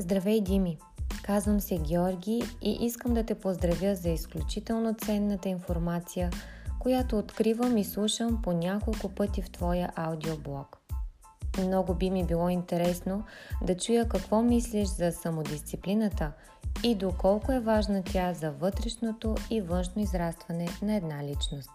Здравей, Дими! Казвам се Георги и искам да те поздравя за изключително ценната информация, която откривам и слушам по няколко пъти в твоя аудиоблог. Много би ми било интересно да чуя какво мислиш за самодисциплината и доколко е важна тя за вътрешното и външно израстване на една личност.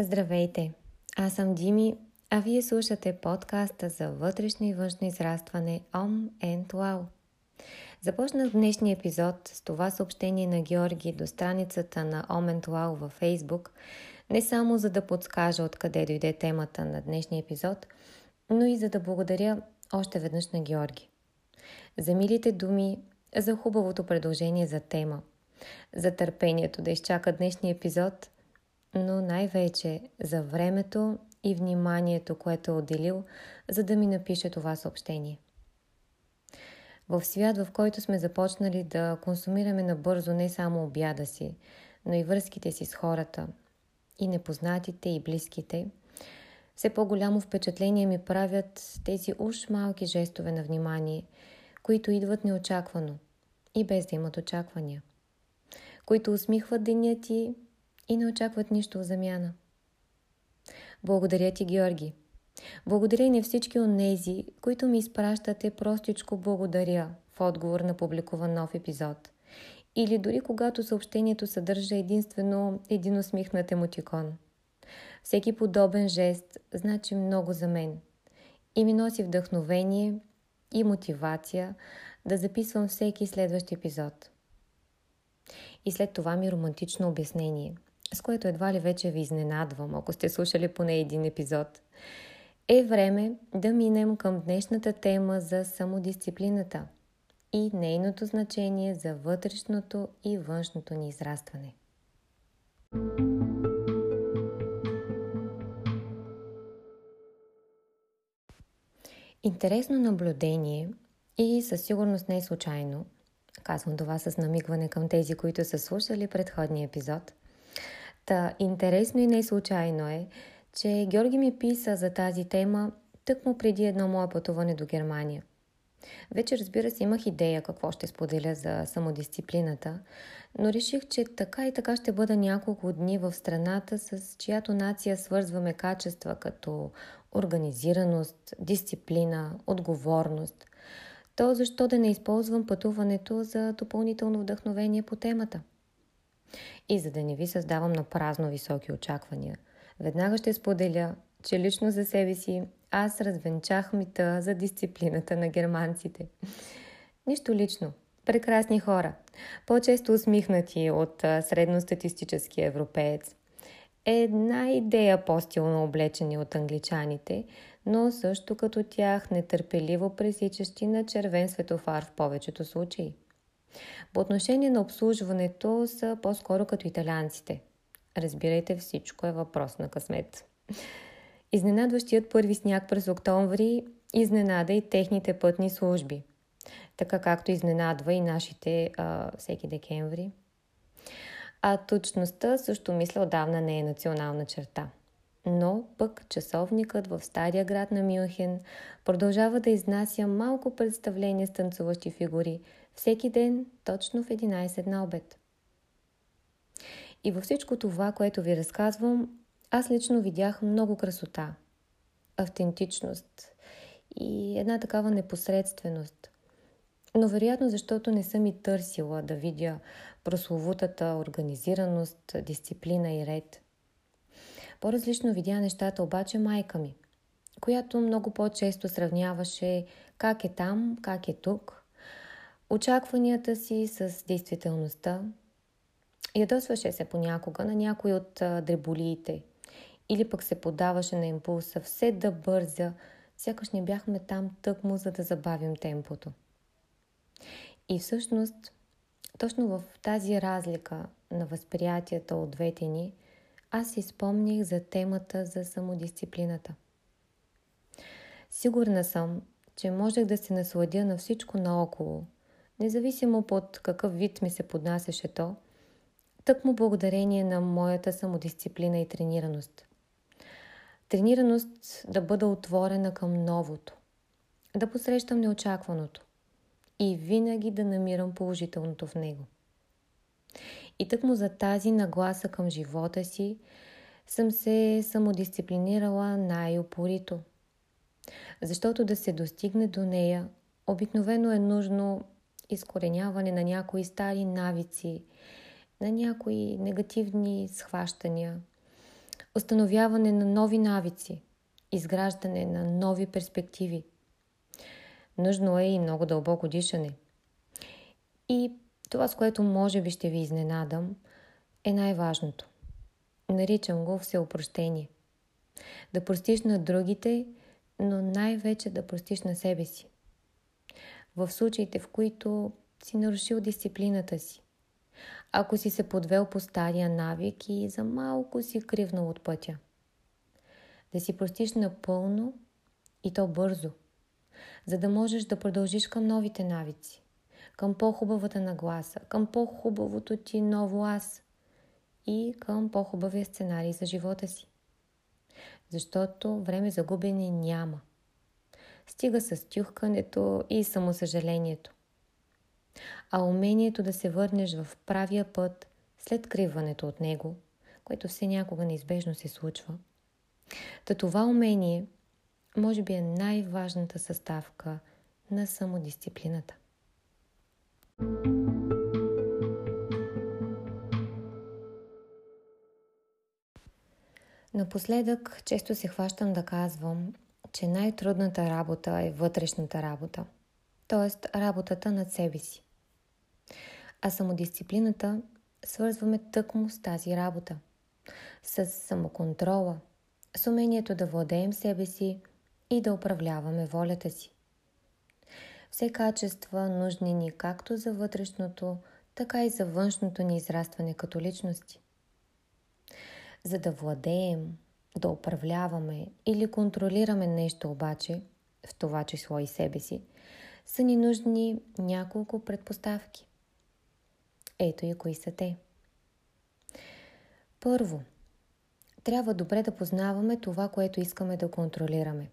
Здравейте! Аз съм Дими, а вие слушате подкаста за вътрешно и външно израстване Om and Wow. Започнах днешния епизод с това съобщение на Георги до страницата на Om and Wow във Facebook, не само за да подскажа откъде дойде темата на днешния епизод, но и за да благодаря още веднъж на Георги. За милите думи, за хубавото предложение за тема, за търпението да изчака днешния епизод – но най-вече за времето и вниманието, което е отделил, за да ми напише това съобщение. В свят, в който сме започнали да консумираме набързо не само обяда си, но и връзките си с хората, и непознатите, и близките, все по-голямо впечатление ми правят тези уж малки жестове на внимание, които идват неочаквано и без да имат очаквания, които усмихват деня ти и не очакват нищо в замяна. Благодаря ти, Георги. Благодаря и на всички онези, които ми изпращате простичко благодаря в отговор на публикуван нов епизод. Или дори когато съобщението съдържа единствено един усмихнат емотикон. Всеки подобен жест значи много за мен и ми носи вдъхновение и мотивация да записвам всеки следващ епизод. И след това ми романтично обяснение – с което едва ли вече ви изненадвам, ако сте слушали поне един епизод, е време да минем към днешната тема за самодисциплината и нейното значение за вътрешното и външното ни израстване. Интересно наблюдение и със сигурност не е случайно, казвам това с намигване към тези, които са слушали предходния епизод – Та, интересно и не случайно е, че Георги ми писа за тази тема тъкмо преди едно мое пътуване до Германия. Вече, разбира се, имах идея какво ще споделя за самодисциплината, но реших, че така и така ще бъда няколко дни в страната, с чиято нация свързваме качества като организираност, дисциплина, отговорност. То защо да не използвам пътуването за допълнително вдъхновение по темата? И за да не ви създавам на празно високи очаквания, веднага ще споделя, че лично за себе си аз развенчах мита за дисциплината на германците. Нищо лично. Прекрасни хора. По-често усмихнати от средностатистически европеец. Една идея по-стилно облечени от англичаните, но също като тях нетърпеливо пресичащи на червен светофар в повечето случаи. По отношение на обслужването са по-скоро като италианците. Разбирайте, всичко е въпрос на късмет. Изненадващият първи сняг през октомври изненада и техните пътни служби. Така както изненадва и нашите а, всеки декември. А точността също мисля отдавна не е национална черта. Но пък часовникът в стария град на Мюнхен продължава да изнася малко представление с танцуващи фигури – всеки ден точно в 11 на обед. И във всичко това, което ви разказвам, аз лично видях много красота, автентичност и една такава непосредственост. Но вероятно, защото не съм и търсила да видя прословутата организираност, дисциплина и ред. По-различно видя нещата обаче майка ми, която много по-често сравняваше как е там, как е тук – очакванията си с действителността. Ядосваше се понякога на някой от дреболиите или пък се подаваше на импулса все да бърза, сякаш не бяхме там тъкмо, за да забавим темпото. И всъщност, точно в тази разлика на възприятията от двете ни, аз си спомних за темата за самодисциплината. Сигурна съм, че можех да се насладя на всичко наоколо – независимо под какъв вид ми се поднасяше то, тък му благодарение на моята самодисциплина и тренираност. Тренираност да бъда отворена към новото, да посрещам неочакваното и винаги да намирам положителното в него. И тък му за тази нагласа към живота си съм се самодисциплинирала най-опорито. Защото да се достигне до нея, обикновено е нужно изкореняване на някои стари навици, на някои негативни схващания, установяване на нови навици, изграждане на нови перспективи. Нужно е и много дълбоко дишане. И това, с което може би ще ви изненадам, е най-важното. Наричам го всеопрощение. Да простиш на другите, но най-вече да простиш на себе си. В случаите, в които си нарушил дисциплината си, ако си се подвел по стария навик и за малко си кривнал от пътя. Да си простиш напълно и то бързо, за да можеш да продължиш към новите навици, към по-хубавата нагласа, към по-хубавото ти ново аз и към по-хубавия сценарий за живота си. Защото време за губене няма. Стига с тюхкането и самосъжалението а умението да се върнеш в правия път след криването от него, което все някога неизбежно се случва. Та това умение може би е най-важната съставка на самодисциплината. Напоследък често се хващам да казвам, че най-трудната работа е вътрешната работа, т.е. работата над себе си. А самодисциплината свързваме тъкмо с тази работа. С самоконтрола, с умението да владеем себе си и да управляваме волята си. Все качества нужни ни както за вътрешното, така и за външното ни израстване като личности. За да владеем, да управляваме или контролираме нещо обаче, в това число и себе си, са ни нужни няколко предпоставки. Ето и кои са те. Първо, трябва добре да познаваме това, което искаме да контролираме.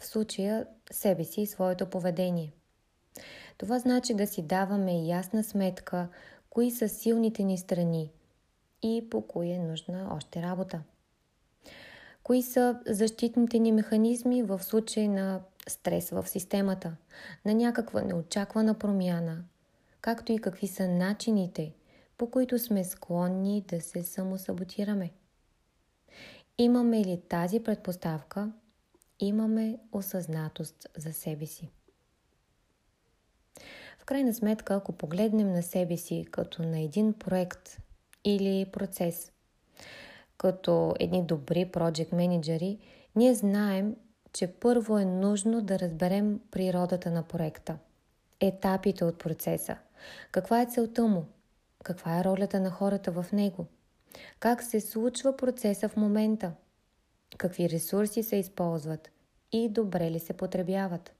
В случая себе си и своето поведение. Това значи да си даваме ясна сметка, кои са силните ни страни и по кои е нужна още работа. Кои са защитните ни механизми в случай на стрес в системата, на някаква неочаквана промяна, както и какви са начините, по които сме склонни да се самосаботираме. Имаме ли тази предпоставка, имаме осъзнатост за себе си. В крайна сметка, ако погледнем на себе си като на един проект или процес, като едни добри проект менеджери, ние знаем, че първо е нужно да разберем природата на проекта, етапите от процеса, каква е целта му? Каква е ролята на хората в него? Как се случва процеса в момента? Какви ресурси се използват и добре ли се потребяват?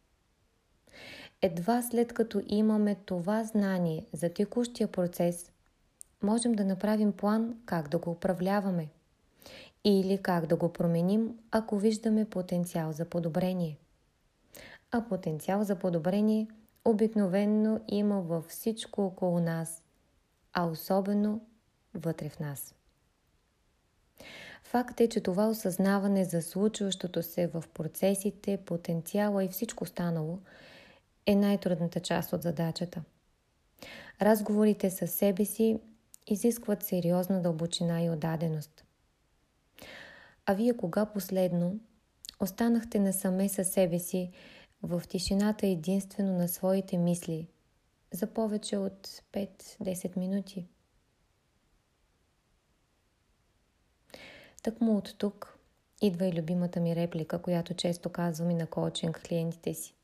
Едва след като имаме това знание за текущия процес, можем да направим план как да го управляваме или как да го променим, ако виждаме потенциал за подобрение. А потенциал за подобрение обикновенно има във всичко около нас, а особено вътре в нас. Факт е, че това осъзнаване за случващото се в процесите, потенциала и всичко останало е най-трудната част от задачата. Разговорите със себе си изискват сериозна дълбочина и отдаденост. А вие кога последно останахте насаме със себе си в тишината единствено на своите мисли за повече от 5-10 минути. Тъкмо от тук идва и любимата ми реплика, която често казвам и на коучинг клиентите си,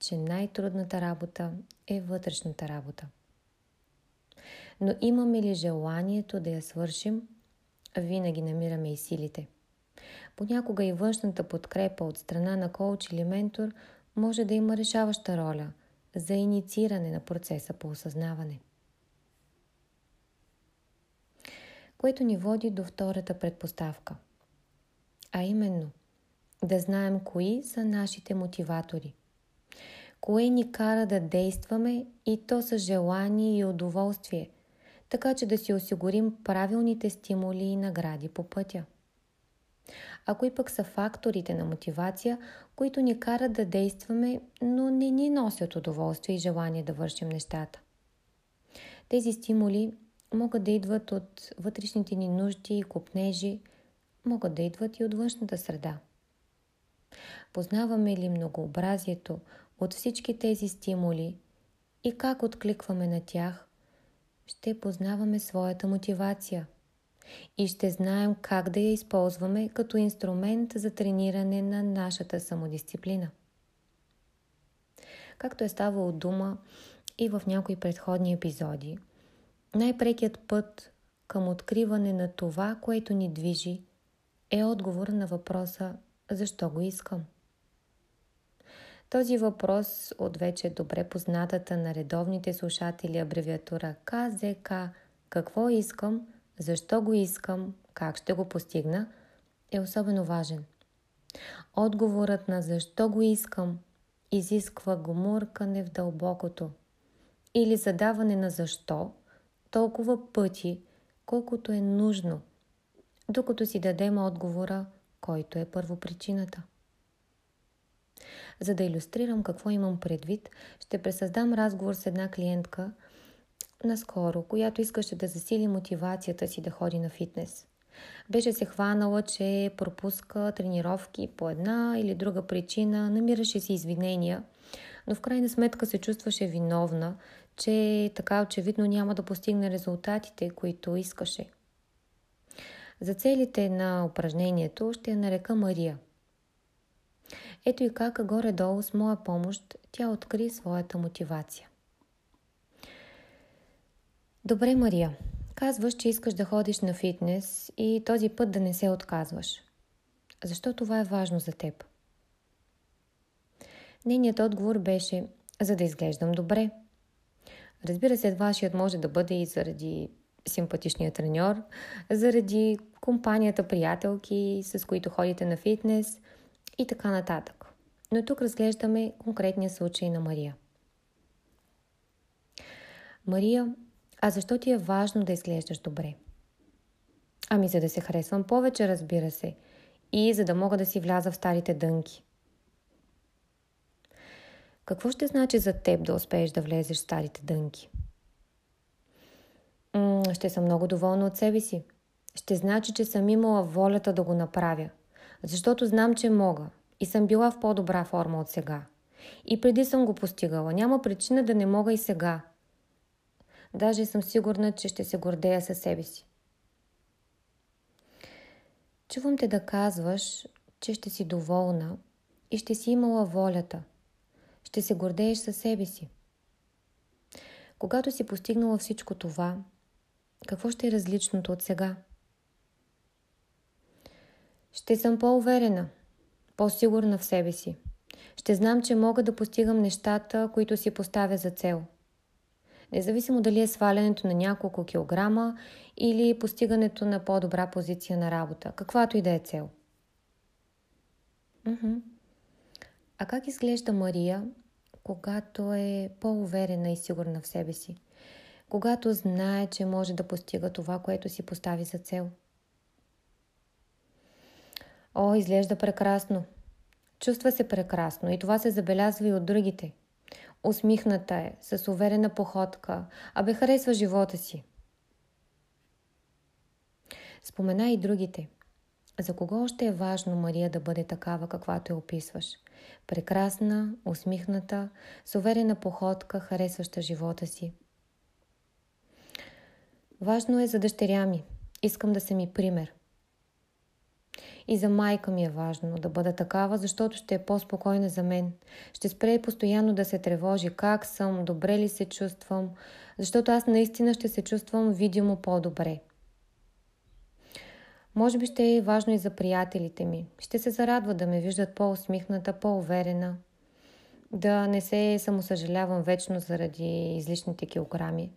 че най-трудната работа е вътрешната работа. Но имаме ли желанието да я свършим, винаги намираме и силите. Понякога и външната подкрепа от страна на коуч или ментор – може да има решаваща роля за иницииране на процеса по осъзнаване. Което ни води до втората предпоставка, а именно да знаем кои са нашите мотиватори. Кое ни кара да действаме и то с желание и удоволствие, така че да си осигурим правилните стимули и награди по пътя. А кои пък са факторите на мотивация, които ни карат да действаме, но не ни носят удоволствие и желание да вършим нещата. Тези стимули могат да идват от вътрешните ни нужди и купнежи, могат да идват и от външната среда. Познаваме ли многообразието от всички тези стимули и как откликваме на тях, ще познаваме своята мотивация и ще знаем как да я използваме като инструмент за трениране на нашата самодисциплина. Както е ставало дума и в някои предходни епизоди, най-прекият път към откриване на това, което ни движи, е отговор на въпроса защо го искам. Този въпрос от вече добре познатата на редовните слушатели абревиатура КЗК «Какво искам?», «Защо го искам?», «Как ще го постигна?» е особено важен. Отговорът на «Защо го искам?» изисква гумуркане в дълбокото или задаване на «Защо?» толкова пъти, колкото е нужно, докато си дадем отговора, който е първопричината. За да иллюстрирам какво имам предвид, ще пресъздам разговор с една клиентка наскоро, която искаше да засили мотивацията си да ходи на фитнес. Беше се хванала, че пропуска тренировки по една или друга причина, намираше си извинения, но в крайна сметка се чувстваше виновна, че така очевидно няма да постигне резултатите, които искаше. За целите на упражнението ще я нарека Мария – ето и как горе-долу с моя помощ тя откри своята мотивация. Добре, Мария, казваш, че искаш да ходиш на фитнес и този път да не се отказваш. Защо това е важно за теб? Нейният отговор беше, за да изглеждам добре. Разбира се, вашият може да бъде и заради симпатичния треньор, заради компанията приятелки, с които ходите на фитнес – и така нататък. Но тук разглеждаме конкретния случай на Мария. Мария, а защо ти е важно да изглеждаш добре? Ами за да се харесвам повече, разбира се, и за да мога да си вляза в старите дънки. Какво ще значи за теб да успееш да влезеш в старите дънки? Ще съм много доволна от себе си. Ще значи, че съм имала волята да го направя – защото знам, че мога и съм била в по-добра форма от сега. И преди съм го постигала. Няма причина да не мога и сега. Даже съм сигурна, че ще се гордея със себе си. Чувам те да казваш, че ще си доволна и ще си имала волята. Ще се гордееш със себе си. Когато си постигнала всичко това, какво ще е различното от сега? Ще съм по-уверена, по-сигурна в себе си. Ще знам, че мога да постигам нещата, които си поставя за цел. Независимо дали е свалянето на няколко килограма или постигането на по-добра позиция на работа, каквато и да е цел. Уху. А как изглежда Мария, когато е по-уверена и сигурна в себе си? Когато знае, че може да постига това, което си постави за цел – О, изглежда прекрасно. Чувства се прекрасно и това се забелязва и от другите. Усмихната е, с уверена походка, а бе харесва живота си. Спомена и другите. За кого още е важно Мария да бъде такава, каквато я описваш? Прекрасна, усмихната, с уверена походка, харесваща живота си. Важно е за дъщеря ми. Искам да се ми пример. И за майка ми е важно да бъда такава, защото ще е по-спокойна за мен. Ще спре постоянно да се тревожи как съм, добре ли се чувствам, защото аз наистина ще се чувствам видимо по-добре. Може би ще е важно и за приятелите ми. Ще се зарадва да ме виждат по-усмихната, по-уверена. Да не се самосъжалявам вечно заради излишните килограми.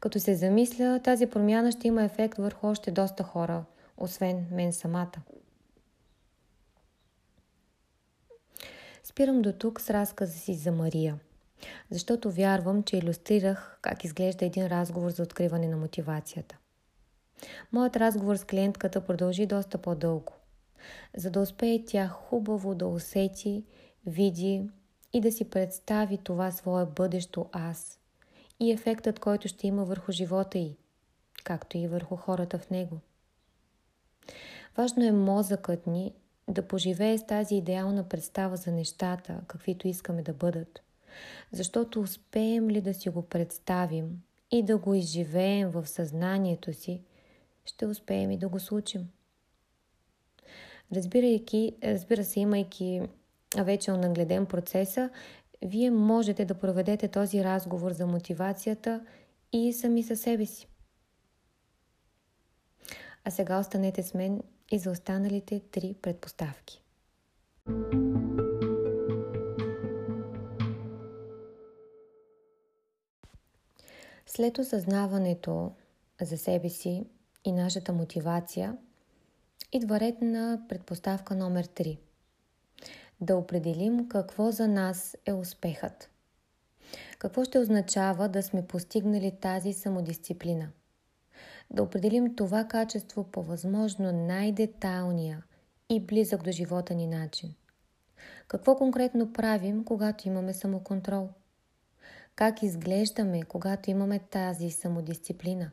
Като се замисля, тази промяна ще има ефект върху още доста хора – освен мен самата. Спирам до тук с разказа си за Мария, защото вярвам, че иллюстрирах как изглежда един разговор за откриване на мотивацията. Моят разговор с клиентката продължи доста по-дълго, за да успее тя хубаво да усети, види и да си представи това свое бъдещо аз и ефектът, който ще има върху живота й, както и върху хората в него. Важно е мозъкът ни да поживее с тази идеална представа за нещата, каквито искаме да бъдат. Защото успеем ли да си го представим и да го изживеем в съзнанието си, ще успеем и да го случим. Разбирайки, разбира се, имайки вече нагледен процеса, вие можете да проведете този разговор за мотивацията и сами със себе си. А сега останете с мен и за останалите три предпоставки. След осъзнаването за себе си и нашата мотивация, идва ред на предпоставка номер 3. Да определим какво за нас е успехът. Какво ще означава да сме постигнали тази самодисциплина – да определим това качество по възможно най-детайлния и близък до живота ни начин. Какво конкретно правим, когато имаме самоконтрол? Как изглеждаме, когато имаме тази самодисциплина?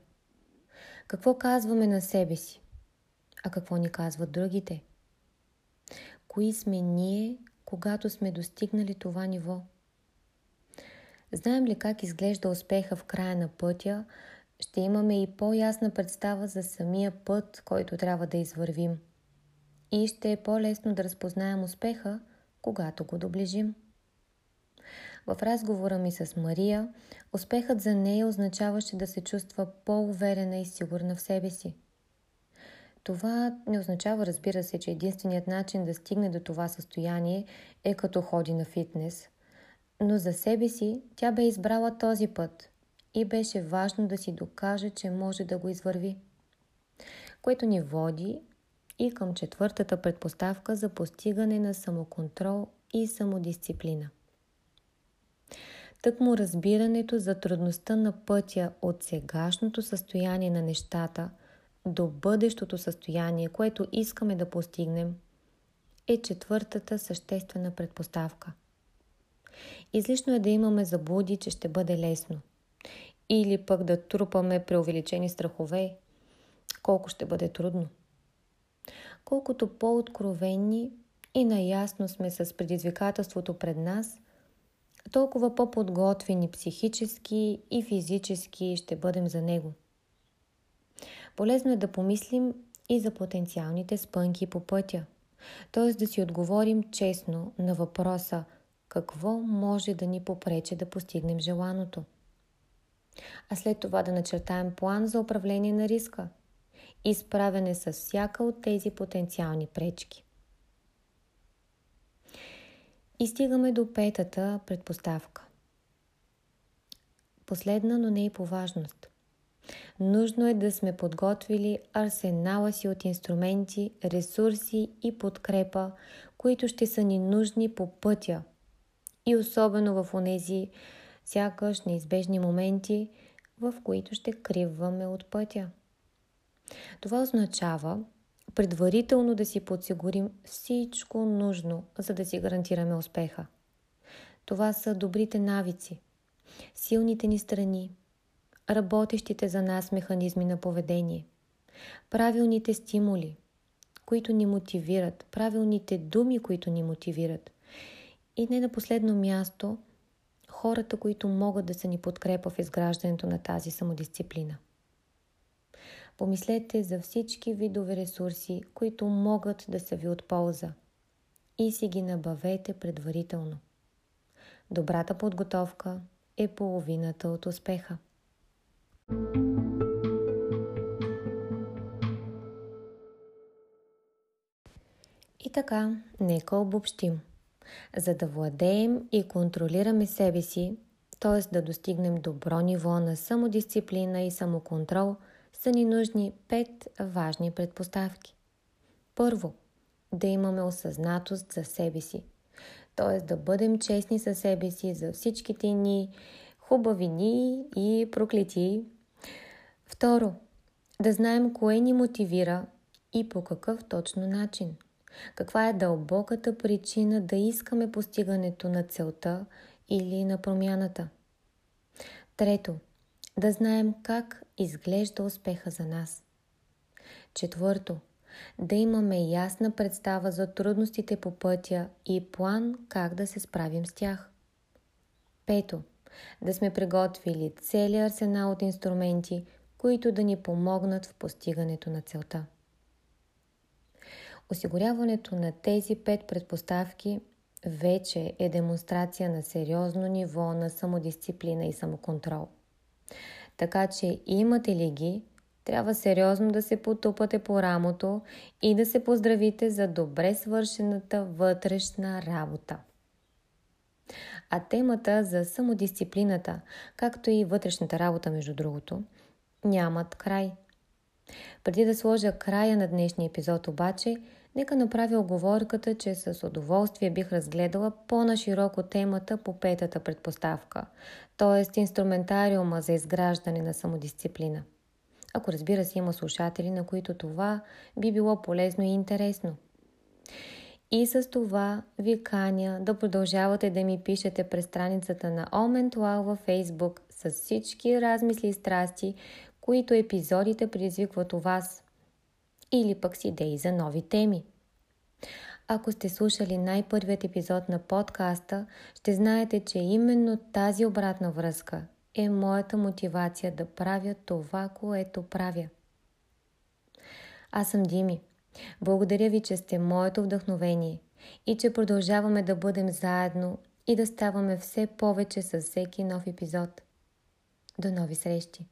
Какво казваме на себе си? А какво ни казват другите? Кои сме ние, когато сме достигнали това ниво? Знаем ли как изглежда успеха в края на пътя, ще имаме и по-ясна представа за самия път, който трябва да извървим. И ще е по-лесно да разпознаем успеха, когато го доближим. В разговора ми с Мария, успехът за нея означаваше да се чувства по-уверена и сигурна в себе си. Това не означава, разбира се, че единственият начин да стигне до това състояние е като ходи на фитнес. Но за себе си тя бе избрала този път и беше важно да си докаже, че може да го извърви. Което ни води и към четвъртата предпоставка за постигане на самоконтрол и самодисциплина. Тъкмо разбирането за трудността на пътя от сегашното състояние на нещата до бъдещото състояние, което искаме да постигнем, е четвъртата съществена предпоставка. Излишно е да имаме заблуди, че ще бъде лесно – или пък да трупаме преувеличени страхове, колко ще бъде трудно. Колкото по-откровенни и наясно сме с предизвикателството пред нас, толкова по-подготвени психически и физически ще бъдем за него. Полезно е да помислим и за потенциалните спънки по пътя, т.е. да си отговорим честно на въпроса какво може да ни попрече да постигнем желаното а след това да начертаем план за управление на риска и справяне с всяка от тези потенциални пречки. И стигаме до петата предпоставка. Последна, но не и по важност. Нужно е да сме подготвили арсенала си от инструменти, ресурси и подкрепа, които ще са ни нужни по пътя и особено в онези сякаш неизбежни моменти, в които ще кривваме от пътя. Това означава предварително да си подсигурим всичко нужно, за да си гарантираме успеха. Това са добрите навици, силните ни страни, работещите за нас механизми на поведение, правилните стимули, които ни мотивират, правилните думи, които ни мотивират. И не на последно място – хората, които могат да са ни подкрепа в изграждането на тази самодисциплина. Помислете за всички видове ресурси, които могат да са ви от полза и си ги набавете предварително. Добрата подготовка е половината от успеха. И така, нека обобщим – за да владеем и контролираме себе си, т.е. да достигнем добро ниво на самодисциплина и самоконтрол, са ни нужни пет важни предпоставки. Първо, да имаме осъзнатост за себе си, т.е. да бъдем честни със себе си за всичките ни хубавини и проклети. Второ, да знаем кое ни мотивира и по какъв точно начин. Каква е дълбоката причина да искаме постигането на целта или на промяната. Трето, да знаем как изглежда успеха за нас. Четвърто, да имаме ясна представа за трудностите по пътя и план как да се справим с тях. Пето, да сме приготвили целият арсенал от инструменти, които да ни помогнат в постигането на целта. Осигуряването на тези пет предпоставки вече е демонстрация на сериозно ниво на самодисциплина и самоконтрол. Така че имате ли ги, трябва сериозно да се потупате по рамото и да се поздравите за добре свършената вътрешна работа. А темата за самодисциплината, както и вътрешната работа, между другото, нямат край. Преди да сложа края на днешния епизод обаче, нека направя оговорката, че с удоволствие бих разгледала по-нашироко темата по петата предпоставка, т.е. инструментариума за изграждане на самодисциплина. Ако разбира се има слушатели, на които това би било полезно и интересно. И с това ви каня да продължавате да ми пишете през страницата на Оmentуал във Facebook с всички размисли и страсти, които епизодите предизвикват у вас или пък с идеи за нови теми. Ако сте слушали най-първият епизод на подкаста, ще знаете, че именно тази обратна връзка е моята мотивация да правя това, което правя. Аз съм Дими. Благодаря ви, че сте моето вдъхновение и че продължаваме да бъдем заедно и да ставаме все повече с всеки нов епизод. До нови срещи!